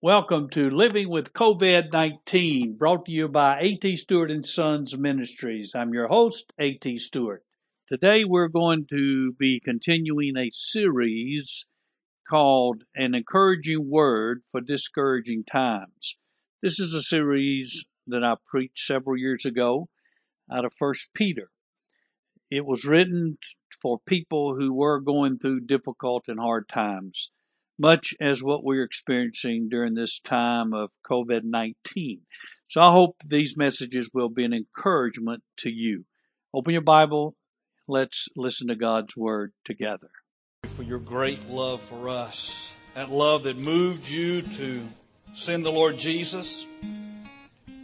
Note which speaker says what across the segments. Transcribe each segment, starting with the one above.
Speaker 1: Welcome to Living with COVID-19, brought to you by A.T. Stewart and Sons Ministries. I'm your host, A.T. Stewart. Today we're going to be continuing a series called An Encouraging Word for Discouraging Times. This is a series that I preached several years ago out of First Peter. It was written for people who were going through difficult and hard times much as what we're experiencing during this time of COVID 19. So I hope these messages will be an encouragement to you. Open your Bible. Let's listen to God's Word together.
Speaker 2: For your great love for us, that love that moved you to send the Lord Jesus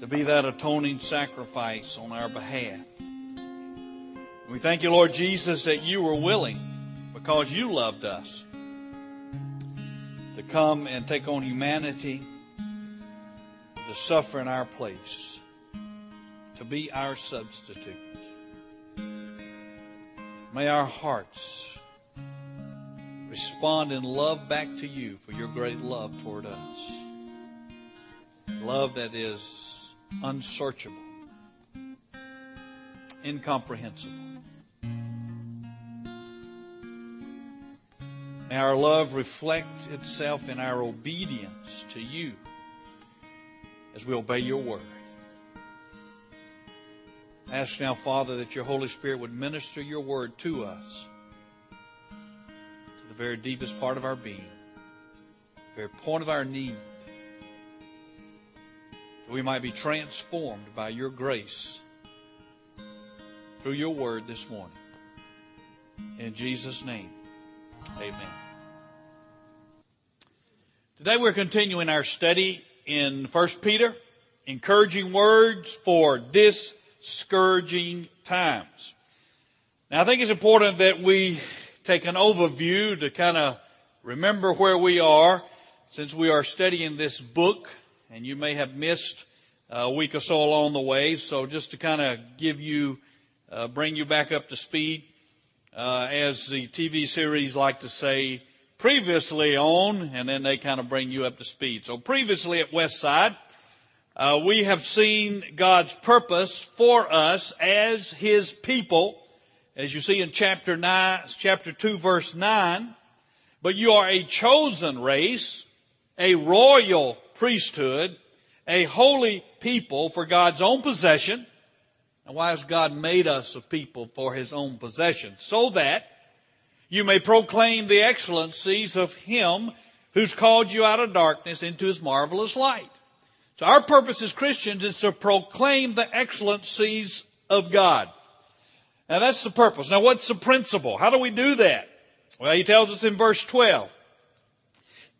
Speaker 2: to be that atoning sacrifice on our behalf. We thank you, Lord Jesus, that you were willing because you loved us come and take on humanity, to suffer in our place, to be our substitute. May our hearts respond in love back to you for your great love toward us. Love that is unsearchable, incomprehensible. May our love reflect itself in our obedience to you as we obey your word. Ask now, Father, that your Holy Spirit would minister your word to us to the very deepest part of our being, the very point of our need, that we might be transformed by your grace through your word this morning. In Jesus' name, amen. Today we're continuing our study in 1 Peter, encouraging words for this discouraging times. Now I think it's important that we take an overview to kind of remember where we are since we are studying this book and you may have missed a week or so along the way. So just to kind of give you, uh, bring you back up to speed, uh, as the TV series like to say, previously on, and then they kind of bring you up to speed. So previously at Westside, uh, we have seen God's purpose for us as His people, as you see in chapter nine, chapter two, verse nine. But you are a chosen race, a royal priesthood, a holy people for God's own possession. And why has God made us a people for His own possession? So that you may proclaim the excellencies of Him who's called you out of darkness into His marvelous light. So our purpose as Christians is to proclaim the excellencies of God. Now that's the purpose. Now what's the principle? How do we do that? Well, he tells us in verse 12,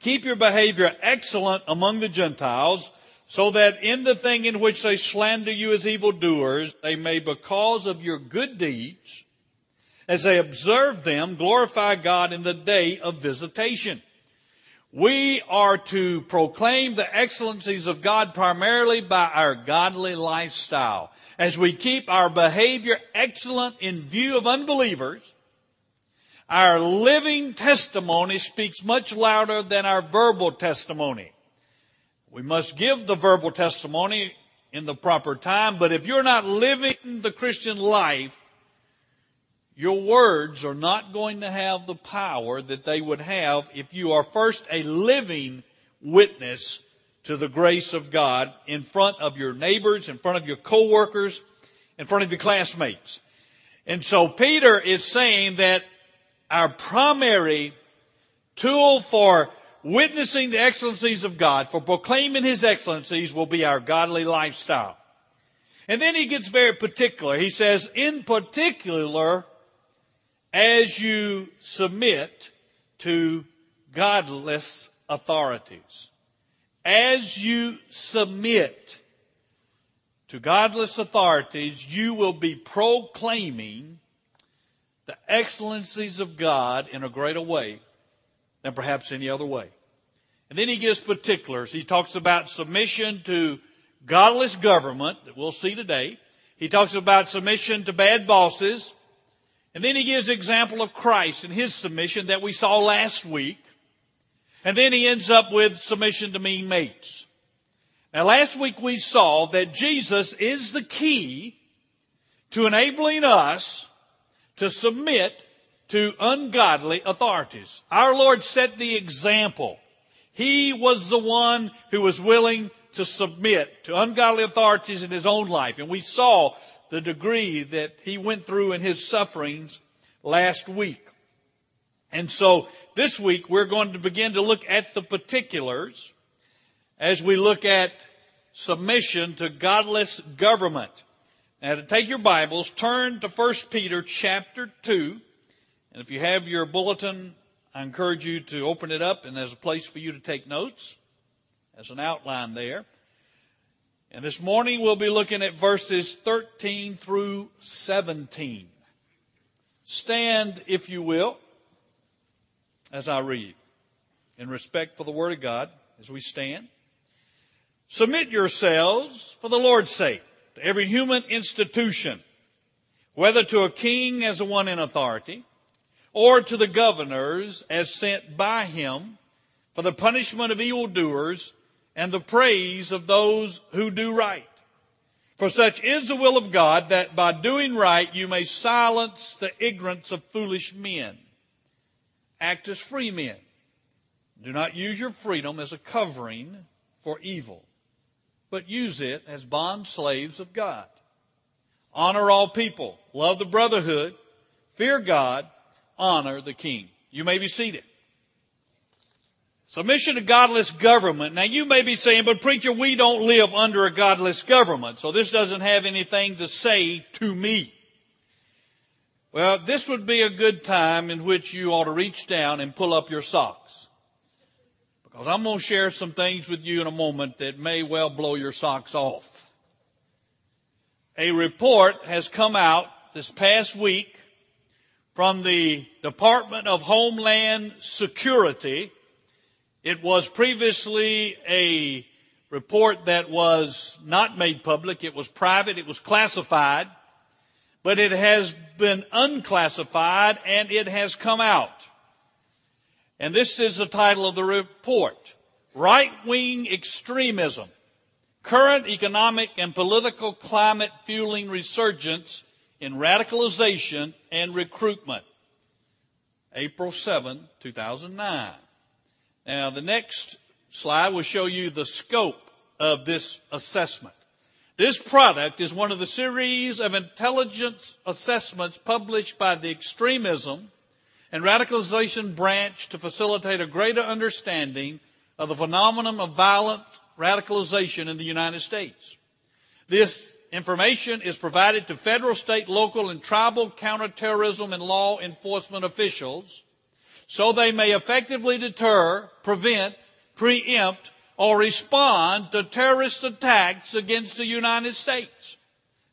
Speaker 2: keep your behavior excellent among the Gentiles so that in the thing in which they slander you as evildoers, they may because of your good deeds as they observe them, glorify God in the day of visitation. We are to proclaim the excellencies of God primarily by our godly lifestyle. As we keep our behavior excellent in view of unbelievers, our living testimony speaks much louder than our verbal testimony. We must give the verbal testimony in the proper time, but if you're not living the Christian life, your words are not going to have the power that they would have if you are first a living witness to the grace of God in front of your neighbors, in front of your coworkers, in front of your classmates. And so Peter is saying that our primary tool for witnessing the excellencies of God, for proclaiming His excellencies will be our godly lifestyle. And then he gets very particular. He says, in particular, as you submit to godless authorities. As you submit to godless authorities, you will be proclaiming the excellencies of God in a greater way than perhaps any other way. And then he gives particulars. He talks about submission to godless government that we'll see today. He talks about submission to bad bosses. And then he gives example of Christ and his submission that we saw last week. And then he ends up with submission to mean mates. Now last week we saw that Jesus is the key to enabling us to submit to ungodly authorities. Our Lord set the example. He was the one who was willing to submit to ungodly authorities in his own life. And we saw the degree that he went through in his sufferings last week. And so this week we're going to begin to look at the particulars as we look at submission to godless government. Now to take your Bibles, turn to 1 Peter chapter 2. And if you have your bulletin, I encourage you to open it up and there's a place for you to take notes. As an outline there. And this morning we'll be looking at verses 13 through 17. Stand, if you will, as I read, in respect for the Word of God as we stand. Submit yourselves for the Lord's sake to every human institution, whether to a king as one in authority, or to the governors as sent by him for the punishment of evildoers and the praise of those who do right. For such is the will of God that by doing right you may silence the ignorance of foolish men. Act as free men. Do not use your freedom as a covering for evil, but use it as bond slaves of God. Honor all people. Love the brotherhood. Fear God. Honor the king. You may be seated. Submission to godless government. Now you may be saying, but preacher, we don't live under a godless government, so this doesn't have anything to say to me. Well, this would be a good time in which you ought to reach down and pull up your socks. Because I'm going to share some things with you in a moment that may well blow your socks off. A report has come out this past week from the Department of Homeland Security it was previously a report that was not made public. It was private. It was classified. But it has been unclassified and it has come out. And this is the title of the report. Right-wing extremism. Current economic and political climate fueling resurgence in radicalization and recruitment. April 7, 2009. Now, the next slide will show you the scope of this assessment. This product is one of the series of intelligence assessments published by the extremism and radicalization branch to facilitate a greater understanding of the phenomenon of violent radicalization in the United States. This information is provided to federal, state, local, and tribal counterterrorism and law enforcement officials so they may effectively deter, prevent, preempt, or respond to terrorist attacks against the United States.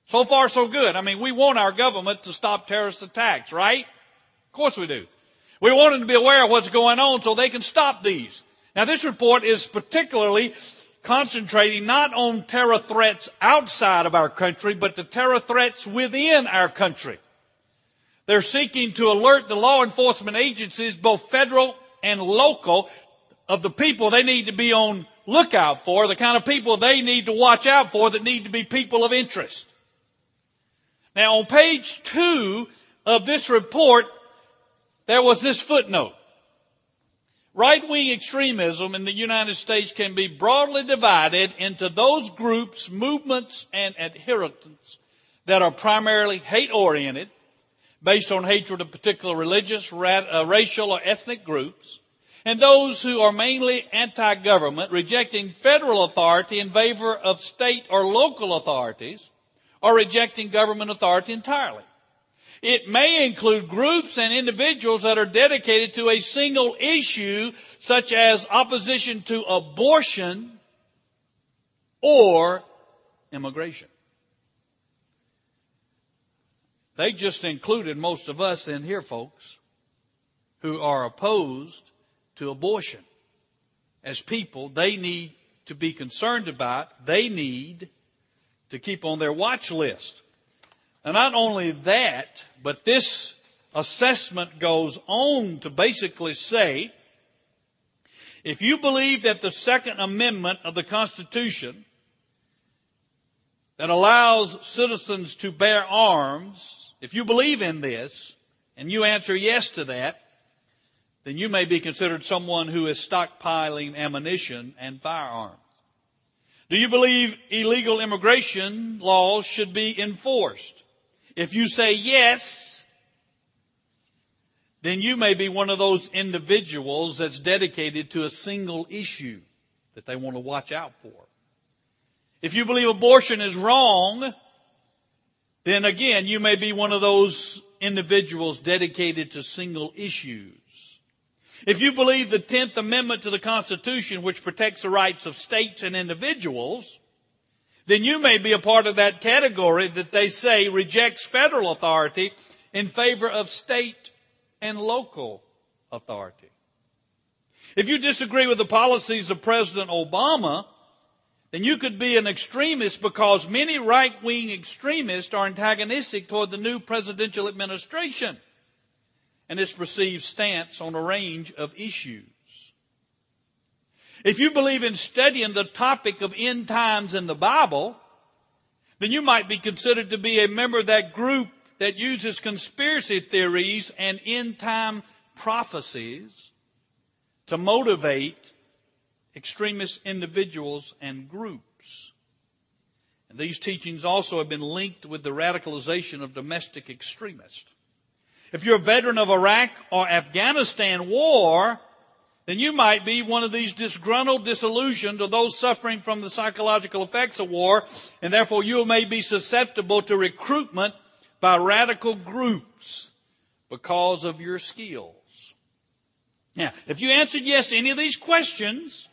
Speaker 2: So far, so good. I mean, we want our government to stop terrorist attacks, right? Of course we do. We want them to be aware of what's going on so they can stop these. Now, this report is particularly concentrating not on terror threats outside of our country, but the terror threats within our country. They're seeking to alert the law enforcement agencies, both federal and local, of the people they need to be on lookout for, the kind of people they need to watch out for that need to be people of interest. Now on page two of this report, there was this footnote. Right-wing extremism in the United States can be broadly divided into those groups, movements, and adherents that are primarily hate-oriented, based on hatred of particular religious, uh, racial, or ethnic groups, and those who are mainly anti-government, rejecting federal authority in favor of state or local authorities, or rejecting government authority entirely. It may include groups and individuals that are dedicated to a single issue, such as opposition to abortion or immigration. They just included most of us in here, folks, who are opposed to abortion. As people, they need to be concerned about, they need to keep on their watch list. And not only that, but this assessment goes on to basically say If you believe that the Second Amendment of the Constitution that allows citizens to bear arms, if you believe in this, and you answer yes to that, then you may be considered someone who is stockpiling ammunition and firearms. Do you believe illegal immigration laws should be enforced? If you say yes, then you may be one of those individuals that's dedicated to a single issue that they want to watch out for. If you believe abortion is wrong, then again, you may be one of those individuals dedicated to single issues. If you believe the 10th Amendment to the Constitution, which protects the rights of states and individuals, then you may be a part of that category that they say rejects federal authority in favor of state and local authority. If you disagree with the policies of President Obama, then you could be an extremist because many right-wing extremists are antagonistic toward the new presidential administration and its perceived stance on a range of issues. If you believe in studying the topic of end times in the Bible, then you might be considered to be a member of that group that uses conspiracy theories and end time prophecies to motivate extremist individuals and groups. And these teachings also have been linked with the radicalization of domestic extremists. If you're a veteran of Iraq or Afghanistan war, then you might be one of these disgruntled, disillusioned, or those suffering from the psychological effects of war, and therefore you may be susceptible to recruitment by radical groups because of your skills. Now, if you answered yes to any of these questions,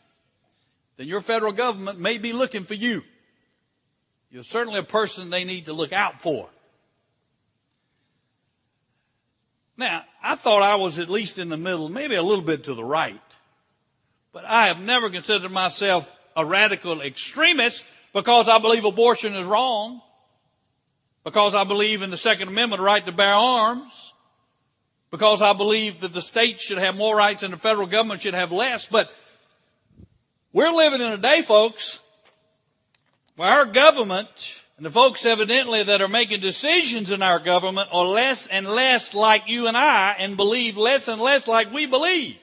Speaker 2: then your federal government may be looking for you. You're certainly a person they need to look out for. Now, I thought I was at least in the middle, maybe a little bit to the right. But I have never considered myself a radical extremist because I believe abortion is wrong because I believe in the Second Amendment right to bear arms, because I believe that the state should have more rights and the federal government should have less. But we're living in a day, folks, where our government and the folks evidently that are making decisions in our government are less and less like you and I and believe less and less like we believe.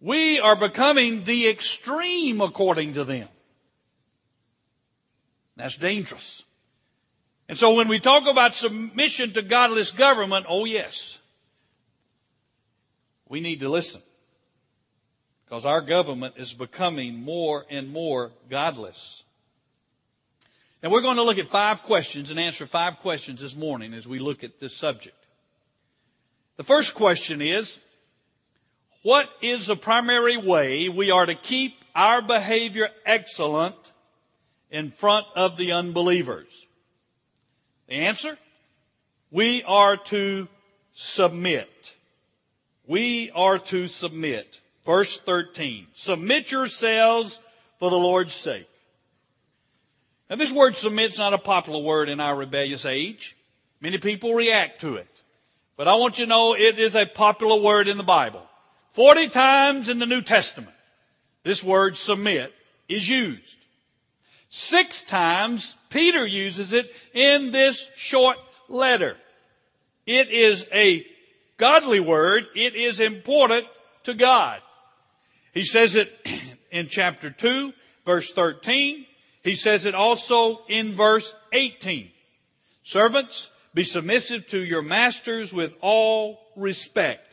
Speaker 2: We are becoming the extreme according to them. That's dangerous. And so when we talk about submission to godless government, oh yes, we need to listen. Because our government is becoming more and more godless. And we're going to look at five questions and answer five questions this morning as we look at this subject. The first question is, what is the primary way we are to keep our behavior excellent in front of the unbelievers? The answer? We are to submit. We are to submit. Verse 13. Submit yourselves for the Lord's sake. Now this word submit's not a popular word in our rebellious age. Many people react to it. But I want you to know it is a popular word in the Bible. Forty times in the New Testament, this word submit is used. Six times Peter uses it in this short letter. It is a godly word. It is important to God. He says it in chapter 2, verse 13. He says it also in verse 18. Servants, be submissive to your masters with all respect.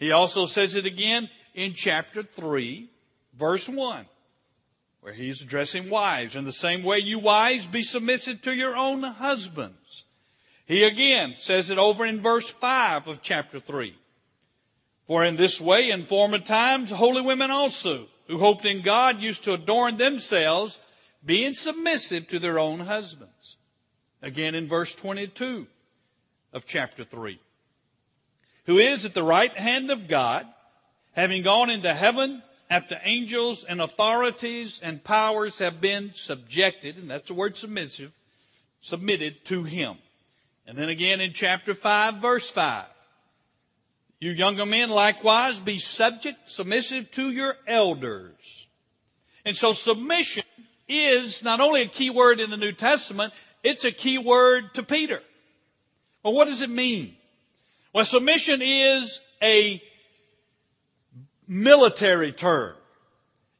Speaker 2: He also says it again in chapter 3, verse 1 where he's addressing wives. In the same way, you wives, be submissive to your own husbands. He again says it over in verse 5 of chapter 3. For in this way, in former times, holy women also, who hoped in God, used to adorn themselves, being submissive to their own husbands. Again in verse 22 of chapter 3. Who is at the right hand of God, having gone into heaven after angels and authorities and powers have been subjected, and that's the word submissive, submitted to him. And then again in chapter 5, verse 5, You younger men likewise be subject, submissive to your elders. And so submission is not only a key word in the New Testament, it's a key word to Peter. Well, what does it mean? Well, submission is a military term.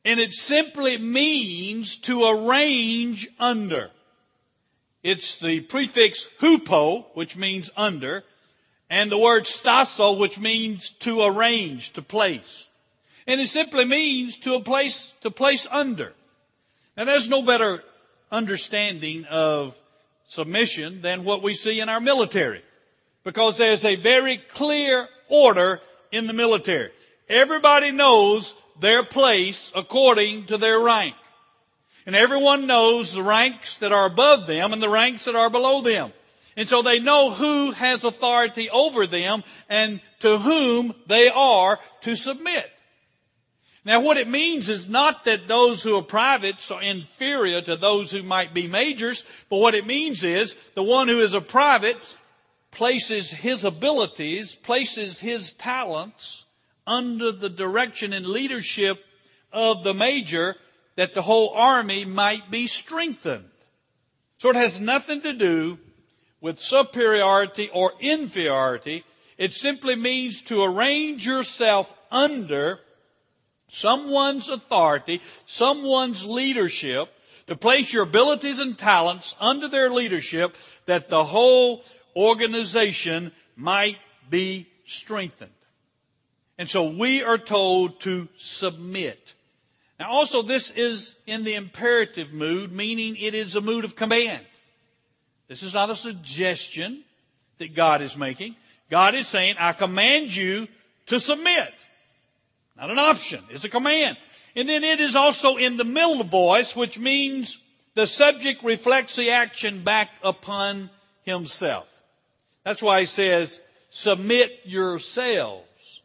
Speaker 2: And it simply means to arrange under. It's the prefix hupo, which means under, and the word stasso, which means to arrange, to place. And it simply means to a place, to place under. Now there's no better understanding of submission than what we see in our military. Because there's a very clear order in the military. Everybody knows their place according to their rank. And everyone knows the ranks that are above them and the ranks that are below them. And so they know who has authority over them and to whom they are to submit. Now what it means is not that those who are privates are inferior to those who might be majors, but what it means is the one who is a private places his abilities, places his talents under the direction and leadership of the major that the whole army might be strengthened. So it has nothing to do with superiority or inferiority. It simply means to arrange yourself under someone's authority, someone's leadership, to place your abilities and talents under their leadership that the whole organization might be strengthened. And so we are told to submit. Now also this is in the imperative mood, meaning it is a mood of command. This is not a suggestion that God is making. God is saying, I command you to submit. Not an option. It's a command. And then it is also in the middle voice, which means the subject reflects the action back upon himself. That's why he says, submit yourselves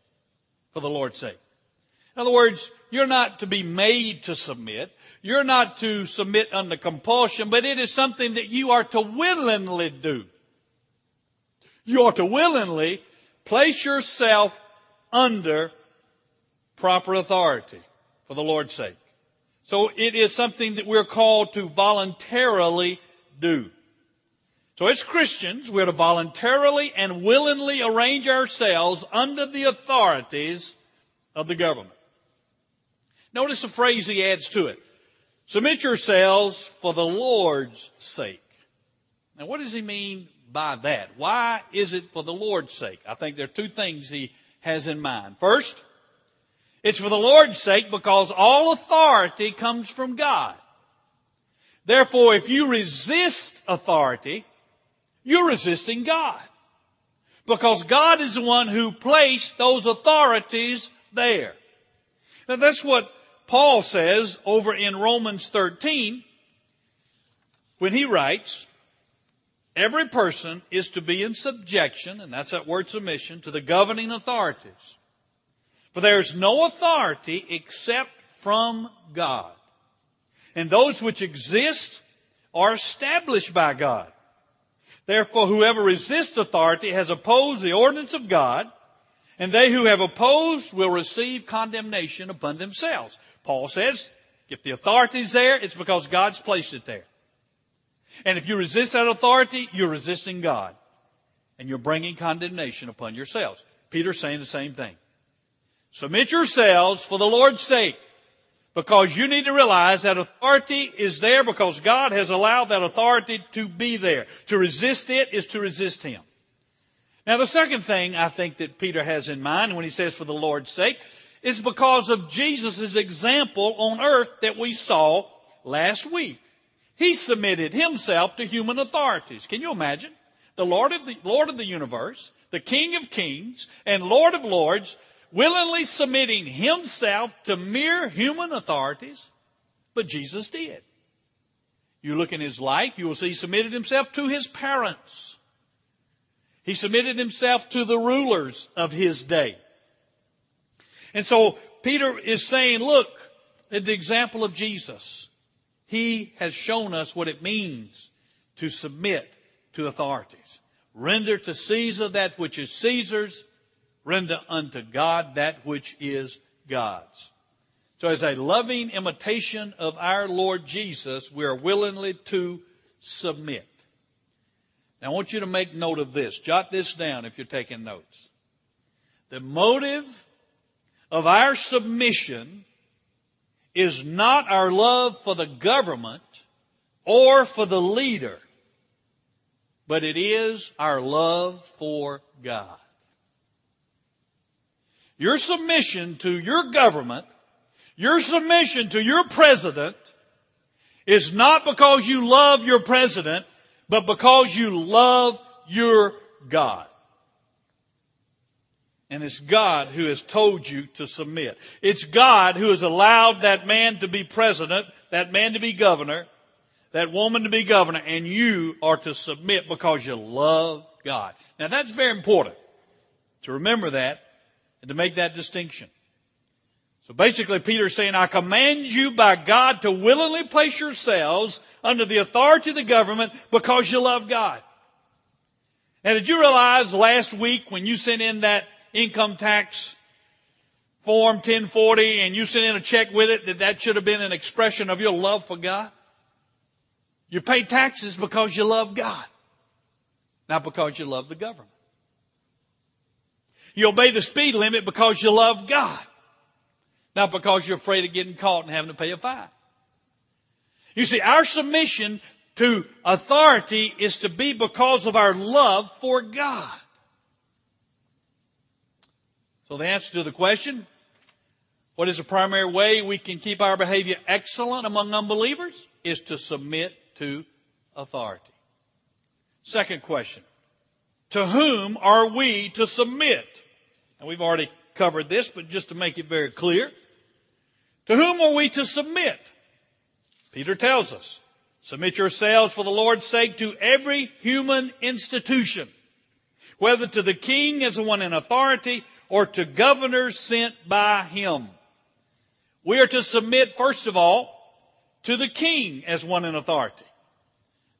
Speaker 2: for the Lord's sake. In other words, you're not to be made to submit. You're not to submit under compulsion, but it is something that you are to willingly do. You are to willingly place yourself under proper authority for the Lord's sake. So it is something that we're called to voluntarily do. So as Christians, we're to voluntarily and willingly arrange ourselves under the authorities of the government. Notice the phrase he adds to it. Submit yourselves for the Lord's sake. Now what does he mean by that? Why is it for the Lord's sake? I think there are two things he has in mind. First, it's for the Lord's sake because all authority comes from God. Therefore, if you resist authority, you're resisting God. Because God is the one who placed those authorities there. Now that's what Paul says over in Romans 13 when he writes, every person is to be in subjection, and that's that word submission, to the governing authorities. For there is no authority except from God. And those which exist are established by God. Therefore, whoever resists authority has opposed the ordinance of God, and they who have opposed will receive condemnation upon themselves. Paul says, if the authority is there, it's because God's placed it there. And if you resist that authority, you're resisting God. And you're bringing condemnation upon yourselves. Peter's saying the same thing. Submit yourselves for the Lord's sake because you need to realize that authority is there because God has allowed that authority to be there. To resist it is to resist Him. Now the second thing I think that Peter has in mind when he says for the Lord's sake is because of Jesus' example on earth that we saw last week. He submitted himself to human authorities. Can you imagine? The Lord of the, Lord of the universe, the King of kings, and Lord of lords willingly submitting himself to mere human authorities, but Jesus did. You look in his life, you will see he submitted himself to his parents. He submitted himself to the rulers of his day. And so Peter is saying, look at the example of Jesus. He has shown us what it means to submit to authorities. Render to Caesar that which is Caesar's render unto God that which is God's. So as a loving imitation of our Lord Jesus, we are willingly to submit. Now I want you to make note of this. Jot this down if you're taking notes. The motive of our submission is not our love for the government or for the leader, but it is our love for God. Your submission to your government, your submission to your president is not because you love your president, but because you love your God. And it's God who has told you to submit. It's God who has allowed that man to be president, that man to be governor, that woman to be governor, and you are to submit because you love God. Now that's very important to remember that and to make that distinction. So basically Peter's saying, I command you by God to willingly place yourselves under the authority of the government because you love God. Now did you realize last week when you sent in that income tax form 1040 and you sent in a check with it that that should have been an expression of your love for God? You pay taxes because you love God, not because you love the government. You obey the speed limit because you love God, not because you're afraid of getting caught and having to pay a fine. You see, our submission to authority is to be because of our love for God. So the answer to the question, what is the primary way we can keep our behavior excellent among unbelievers? Is to submit to authority. Second question. To whom are we to submit? And we've already covered this, but just to make it very clear. To whom are we to submit? Peter tells us, submit yourselves for the Lord's sake to every human institution, whether to the king as the one in authority or to governors sent by him. We are to submit, first of all, to the king as one in authority.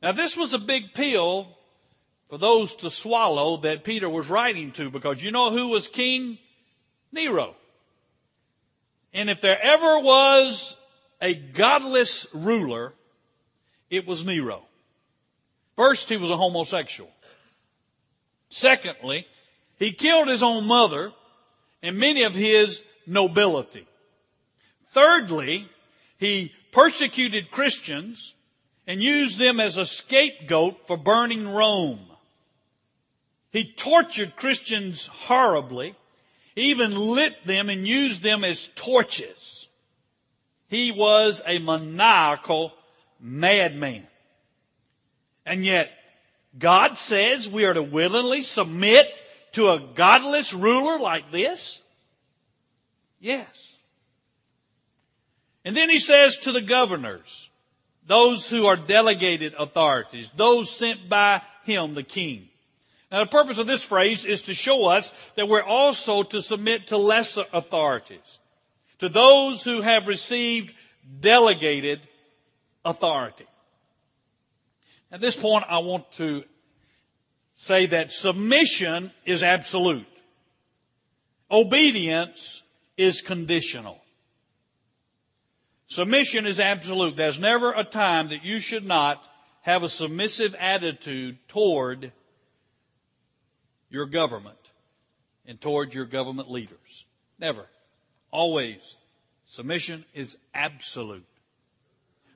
Speaker 2: Now this was a big pill for those to swallow that Peter was writing to because you know who was king? Nero. And if there ever was a godless ruler, it was Nero. First, he was a homosexual. Secondly, he killed his own mother and many of his nobility. Thirdly, he persecuted Christians and used them as a scapegoat for burning Rome. He tortured Christians horribly, even lit them and used them as torches. He was a maniacal madman. And yet, God says we are to willingly submit to a godless ruler like this? Yes. And then he says to the governors, those who are delegated authorities, those sent by him, the king. Now the purpose of this phrase is to show us that we're also to submit to lesser authorities, to those who have received delegated authority. At this point, I want to say that submission is absolute. Obedience is conditional. Submission is absolute. There's never a time that you should not have a submissive attitude toward your government and toward your government leaders. Never. Always. Submission is absolute.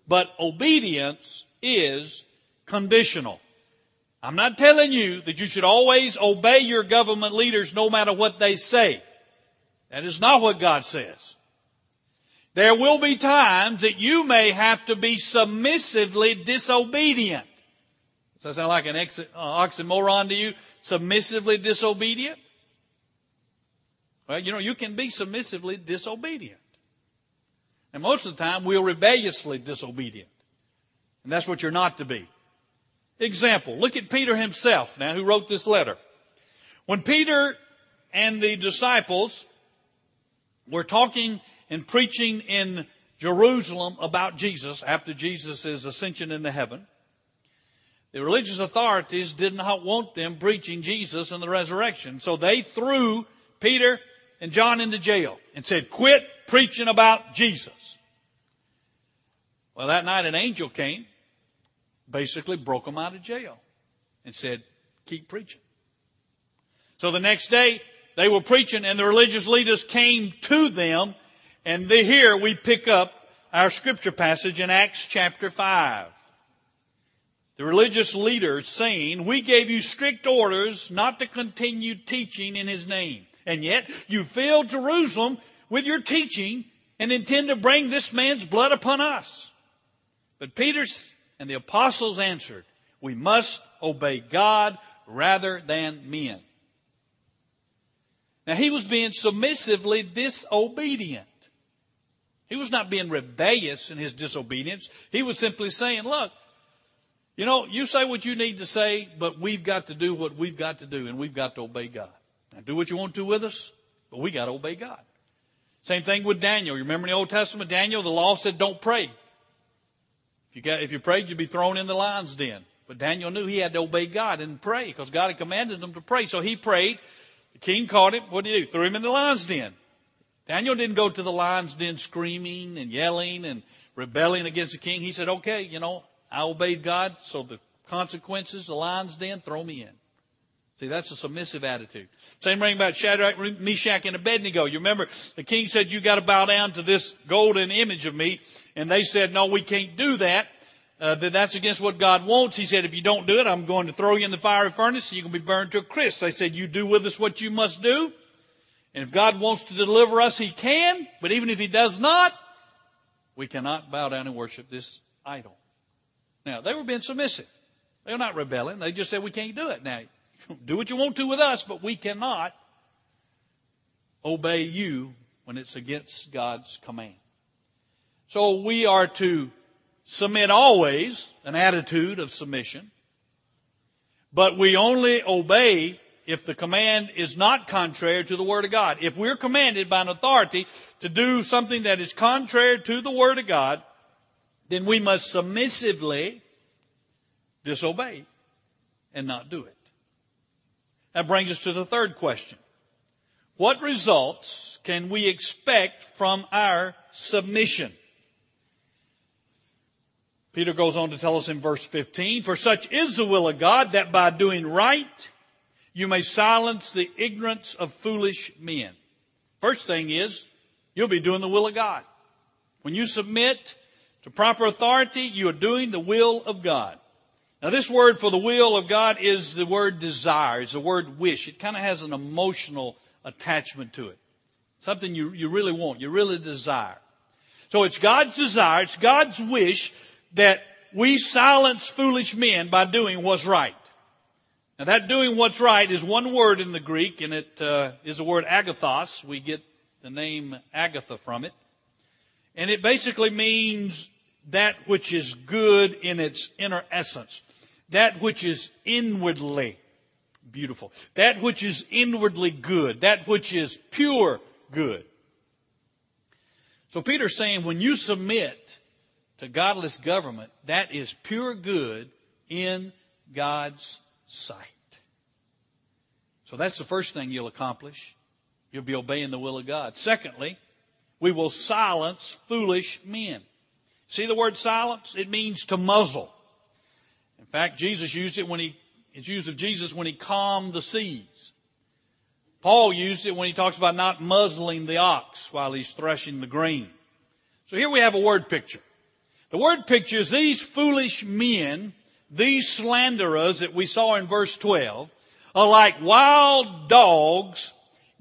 Speaker 2: But obedience is conditional. I'm not telling you that you should always obey your government leaders no matter what they say. That is not what God says. There will be times that you may have to be submissively disobedient. Does that sound like an uh, oxymoron to you? Submissively disobedient? Well, you know, you can be submissively disobedient. And most of the time, we're rebelliously disobedient. And that's what you're not to be. Example, look at Peter himself now, who wrote this letter. When Peter and the disciples were talking and preaching in Jerusalem about Jesus after Jesus' ascension into heaven. The religious authorities did not want them preaching Jesus and the resurrection. So they threw Peter and John into jail and said, quit preaching about Jesus. Well, that night an angel came, basically broke him out of jail and said, keep preaching. So the next day they were preaching and the religious leaders came to them and here we pick up our scripture passage in Acts chapter 5. The religious leaders saying, we gave you strict orders not to continue teaching in his name. And yet you filled Jerusalem with your teaching and intend to bring this man's blood upon us. But Peter and the apostles answered, we must obey God rather than men. Now he was being submissively disobedient. He was not being rebellious in his disobedience. He was simply saying, look, you know, you say what you need to say, but we've got to do what we've got to do and we've got to obey God. Now do what you want to with us, but we got to obey God. Same thing with Daniel. You remember in the Old Testament, Daniel, the law said don't pray. If you got, if you prayed, you'd be thrown in the lion's den. But Daniel knew he had to obey God and pray because God had commanded him to pray. So he prayed. The king caught him. What did he do? Threw him in the lion's den. Daniel didn't go to the lion's den screaming and yelling and rebelling against the king. He said, okay, you know, I obeyed God, so the consequences, the lion's den, throw me in. See, that's a submissive attitude. Same thing about Shadrach, Meshach, and Abednego. You remember the king said, you got to bow down to this golden image of me. And they said, no, we can't do that. Uh, that that's against what God wants. He said, if you don't do it, I'm going to throw you in the fiery furnace and you're going to be burned to a crisp. They said, you do with us what you must do. And if God wants to deliver us, He can. But even if He does not, we cannot bow down and worship this idol. Now, they were being submissive. They were not rebelling. They just said, we can't do it. Now, do what you want to with us, but we cannot obey you when it's against God's command. So we are to submit always, an attitude of submission, but we only obey if the command is not contrary to the Word of God. If we're commanded by an authority to do something that is contrary to the Word of God, then we must submissively disobey and not do it. That brings us to the third question. What results can we expect from our submission? Peter goes on to tell us in verse 15, for such is the will of God that by doing right, you may silence the ignorance of foolish men. First thing is, you'll be doing the will of God. When you submit to proper authority, you are doing the will of God. Now this word for the will of God is the word desire. It's the word wish. It kind of has an emotional attachment to it. Something you, you really want, you really desire. So it's God's desire, it's God's wish that we silence foolish men by doing what's right. Now that doing what's right is one word in the Greek, and it uh, is the word agathos. We get the name Agatha from it. And it basically means that which is good in its inner essence. That which is inwardly beautiful. That which is inwardly good. That which is pure good. So Peter's saying when you submit to godless government, that is pure good in God's sight. So that's the first thing you'll accomplish. You'll be obeying the will of God. Secondly, we will silence foolish men. See the word silence? It means to muzzle. In fact, Jesus used it when he, it's used of Jesus when he calmed the seas. Paul used it when he talks about not muzzling the ox while he's threshing the grain. So here we have a word picture. The word pictures these foolish men these slanderers that we saw in verse 12 are like wild dogs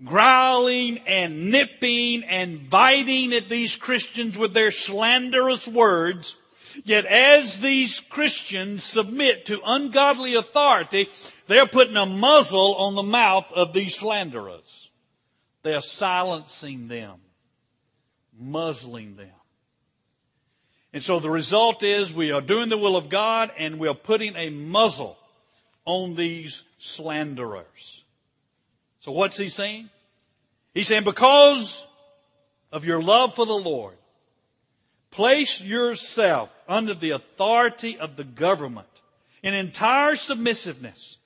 Speaker 2: growling and nipping and biting at these Christians with their slanderous words. Yet as these Christians submit to ungodly authority, they're putting a muzzle on the mouth of these slanderers. They're silencing them, muzzling them. And so the result is we are doing the will of God and we're putting a muzzle on these slanderers. So what's he saying? He's saying because of your love for the Lord, place yourself under the authority of the government in entire submissiveness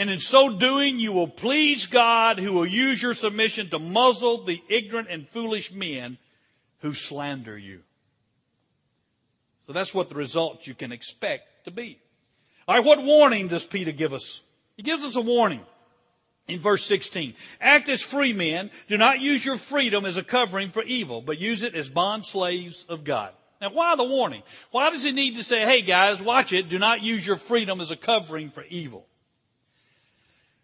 Speaker 2: And in so doing, you will please God who will use your submission to muzzle the ignorant and foolish men who slander you. So that's what the result you can expect to be. All right, what warning does Peter give us? He gives us a warning in verse 16. Act as free men. Do not use your freedom as a covering for evil, but use it as bond slaves of God. Now, why the warning? Why does he need to say, hey guys, watch it. Do not use your freedom as a covering for evil?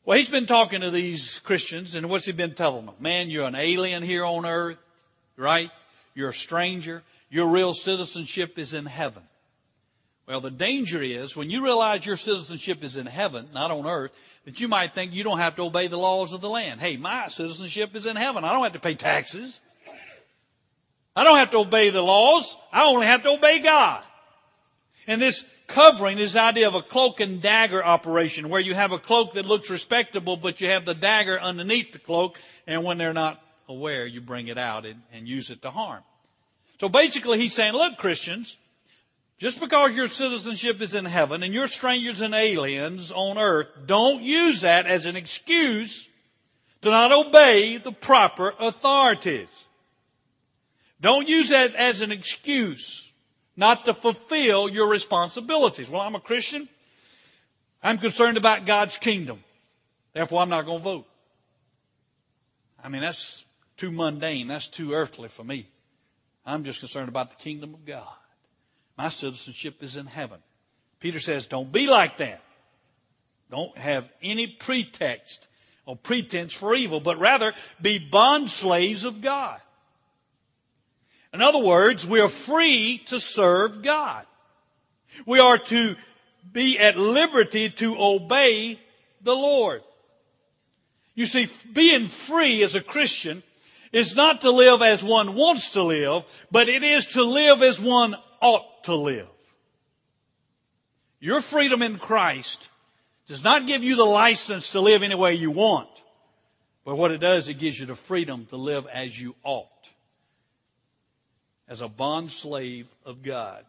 Speaker 2: Well, he's been talking to these Christians, and what's he been telling them? Man, you're an alien here on earth, right? You're a stranger. Your real citizenship is in heaven. Well, the danger is when you realize your citizenship is in heaven, not on earth, that you might think you don't have to obey the laws of the land. Hey, my citizenship is in heaven. I don't have to pay taxes. I don't have to obey the laws. I only have to obey God. And this covering is the idea of a cloak and dagger operation where you have a cloak that looks respectable, but you have the dagger underneath the cloak, and when they're not aware, you bring it out and, and use it to harm. So basically, he's saying, look, Christians, just because your citizenship is in heaven and you're strangers and aliens on earth, don't use that as an excuse to not obey the proper authorities. Don't use that as an excuse not to fulfill your responsibilities. Well, I'm a Christian. I'm concerned about God's kingdom. Therefore, I'm not going to vote. I mean, that's too mundane. That's too earthly for me. I'm just concerned about the kingdom of God. My citizenship is in heaven. Peter says, don't be like that. Don't have any pretext or pretense for evil, but rather be bond slaves of God. In other words, we are free to serve God. We are to be at liberty to obey the Lord. You see, being free as a Christian is not to live as one wants to live, but it is to live as one ought to live. Your freedom in Christ does not give you the license to live any way you want, but what it does, it gives you the freedom to live as you ought as a bond slave of God.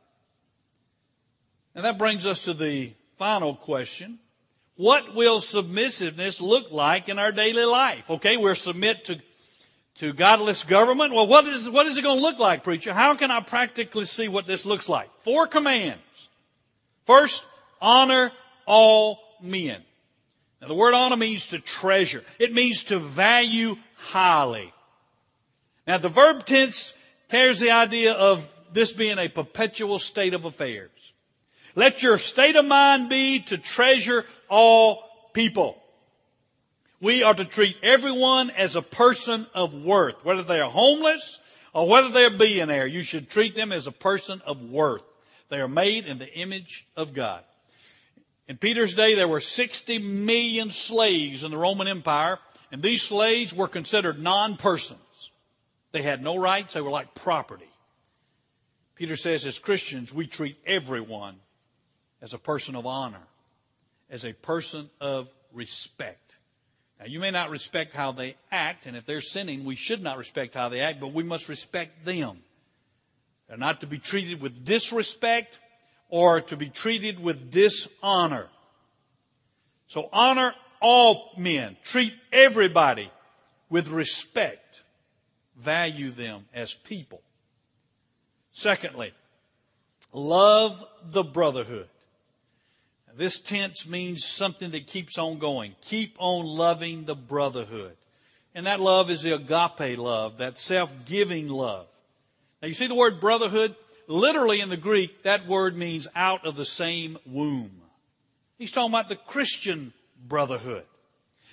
Speaker 2: And that brings us to the final question. What will submissiveness look like in our daily life? Okay, we're submit to, to godless government. Well, what is, what is it going to look like, preacher? How can I practically see what this looks like? Four commands. First, honor all men. Now the word honor means to treasure. It means to value highly. Now the verb tense Here's the idea of this being a perpetual state of affairs. Let your state of mind be to treasure all people. We are to treat everyone as a person of worth, whether they are homeless or whether they're billionaire. You should treat them as a person of worth. They are made in the image of God. In Peter's day, there were 60 million slaves in the Roman Empire, and these slaves were considered non-persons. They had no rights. They were like property. Peter says, as Christians, we treat everyone as a person of honor, as a person of respect. Now, you may not respect how they act, and if they're sinning, we should not respect how they act, but we must respect them. They're not to be treated with disrespect or to be treated with dishonor. So honor all men. Treat everybody with respect value them as people. Secondly, love the brotherhood. This tense means something that keeps on going. Keep on loving the brotherhood. And that love is the agape love, that self-giving love. Now you see the word brotherhood? Literally in the Greek, that word means out of the same womb. He's talking about the Christian brotherhood.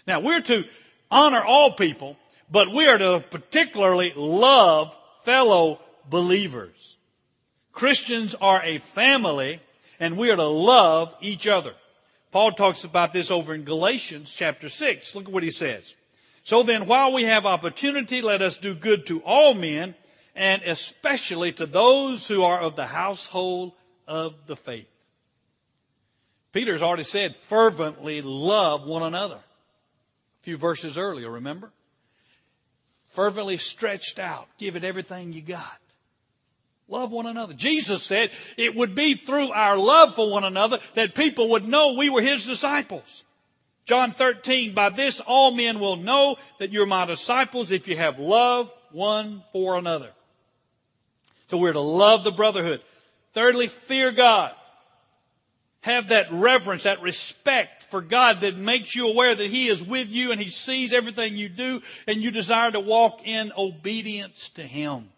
Speaker 2: Now we're to honor all people, but we are to particularly love fellow believers. Christians are a family and we are to love each other. Paul talks about this over in Galatians chapter 6. Look at what he says. So then, while we have opportunity, let us do good to all men and especially to those who are of the household of the faith. Peter's already said, fervently love one another. A few verses earlier, remember? fervently stretched out. Give it everything you got. Love one another. Jesus said it would be through our love for one another that people would know we were His disciples. John 13, by this all men will know that you're my disciples if you have love one for another. So we're to love the brotherhood. Thirdly, fear God. Have that reverence, that respect for God that makes you aware that He is with you and He sees everything you do and you desire to walk in obedience to Him.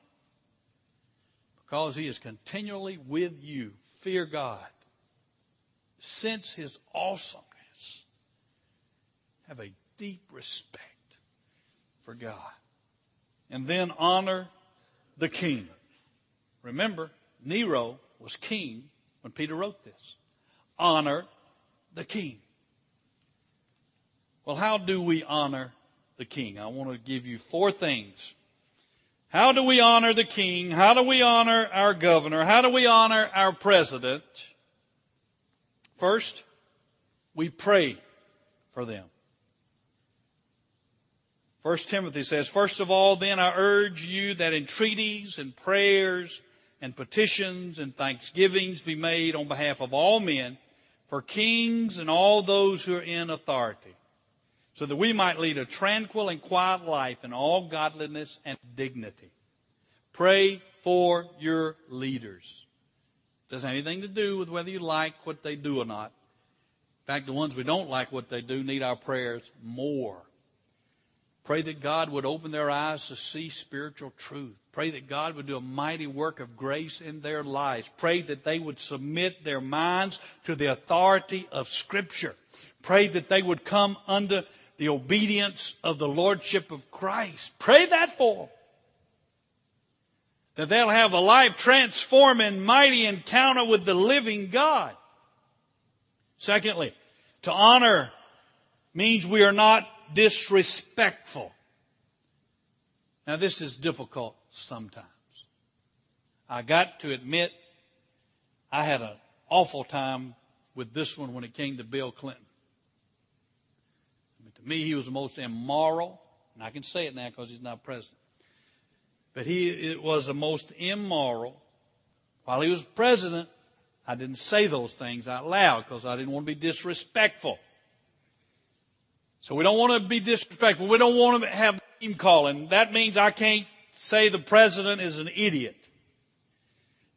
Speaker 2: Because He is continually with you. Fear God. Sense His awesomeness have a deep respect for God. And then honor the king. Remember, Nero was king when Peter wrote this. Honor the king. Well, how do we honor the king? I want to give you four things. How do we honor the king? How do we honor our governor? How do we honor our president? First, we pray for them. First Timothy says, First of all, then I urge you that entreaties and prayers and petitions and thanksgivings be made on behalf of all men for kings and all those who are in authority, so that we might lead a tranquil and quiet life in all godliness and dignity. Pray for your leaders. Doesn't have anything to do with whether you like what they do or not. In fact, the ones we don't like what they do need our prayers more. Pray that God would open their eyes to see spiritual truth. Pray that God would do a mighty work of grace in their lives. Pray that they would submit their minds to the authority of Scripture. Pray that they would come under the obedience of the Lordship of Christ. Pray that for them. That they'll have a life transforming, mighty encounter with the living God. Secondly, to honor means we are not disrespectful. Now, this is difficult sometimes. I got to admit, I had an awful time with this one when it came to Bill Clinton. Me, he was the most immoral, and I can say it now because he's not president. But he was the most immoral. While he was president, I didn't say those things out loud because I didn't want to be disrespectful. So we don't want to be disrespectful. We don't want to have name calling. That means I can't say the president is an idiot.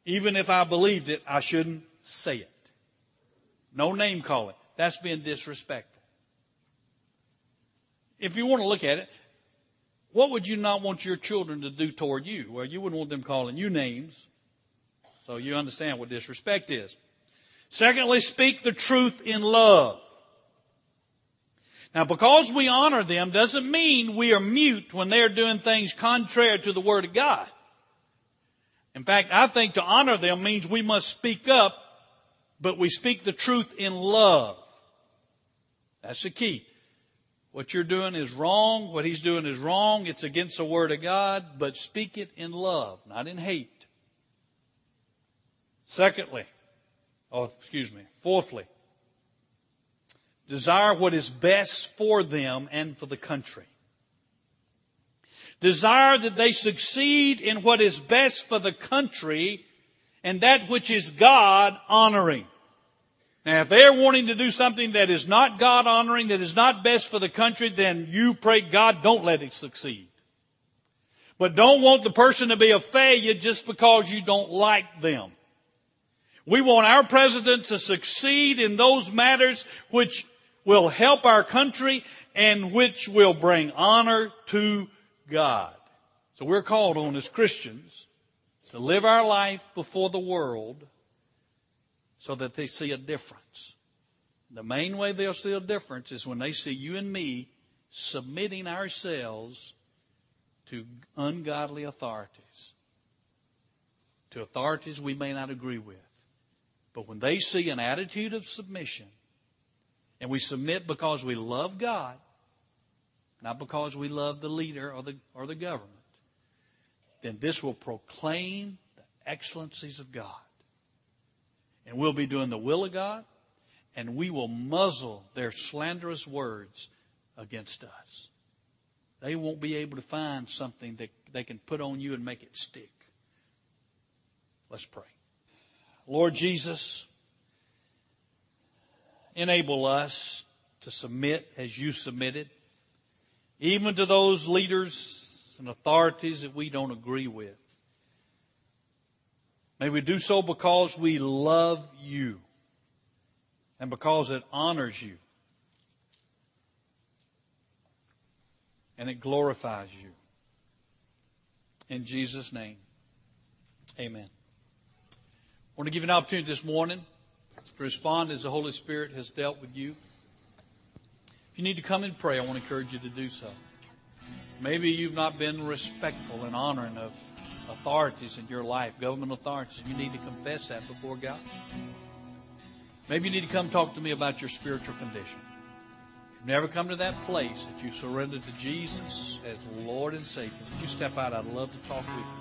Speaker 2: Even if I believed it, I shouldn't say it. No name calling. That's being disrespectful. If you want to look at it, what would you not want your children to do toward you? Well, you wouldn't want them calling you names. So you understand what disrespect is. Secondly, speak the truth in love. Now, because we honor them doesn't mean we are mute when they're doing things contrary to the Word of God. In fact, I think to honor them means we must speak up, but we speak the truth in love. That's the key. What you're doing is wrong. What he's doing is wrong. It's against the Word of God, but speak it in love, not in hate. Secondly, oh, excuse me. Fourthly, desire what is best for them and for the country. Desire that they succeed in what is best for the country and that which is God honoring. Now, if they're wanting to do something that is not God honoring, that is not best for the country, then you pray God don't let it succeed. But don't want the person to be a failure just because you don't like them. We want our president to succeed in those matters which will help our country and which will bring honor to God. So we're called on as Christians to live our life before the world so that they see a difference. The main way they'll see a difference is when they see you and me submitting ourselves to ungodly authorities, to authorities we may not agree with. But when they see an attitude of submission, and we submit because we love God, not because we love the leader or the, or the government, then this will proclaim the excellencies of God. And we'll be doing the will of God, and we will muzzle their slanderous words against us. They won't be able to find something that they can put on you and make it stick. Let's pray. Lord Jesus, enable us to submit as you submitted, even to those leaders and authorities that we don't agree with. May we do so because we love you and because it honors you and it glorifies you. In Jesus' name, amen. I want to give you an opportunity this morning to respond as the Holy Spirit has dealt with you. If you need to come and pray, I want to encourage you to do so. Maybe you've not been respectful and honoring of authorities in your life, government authorities. You need to confess that before God. Maybe you need to come talk to me about your spiritual condition. You've never come to that place that you surrendered to Jesus as Lord and Savior, you step out? I'd love to talk with you.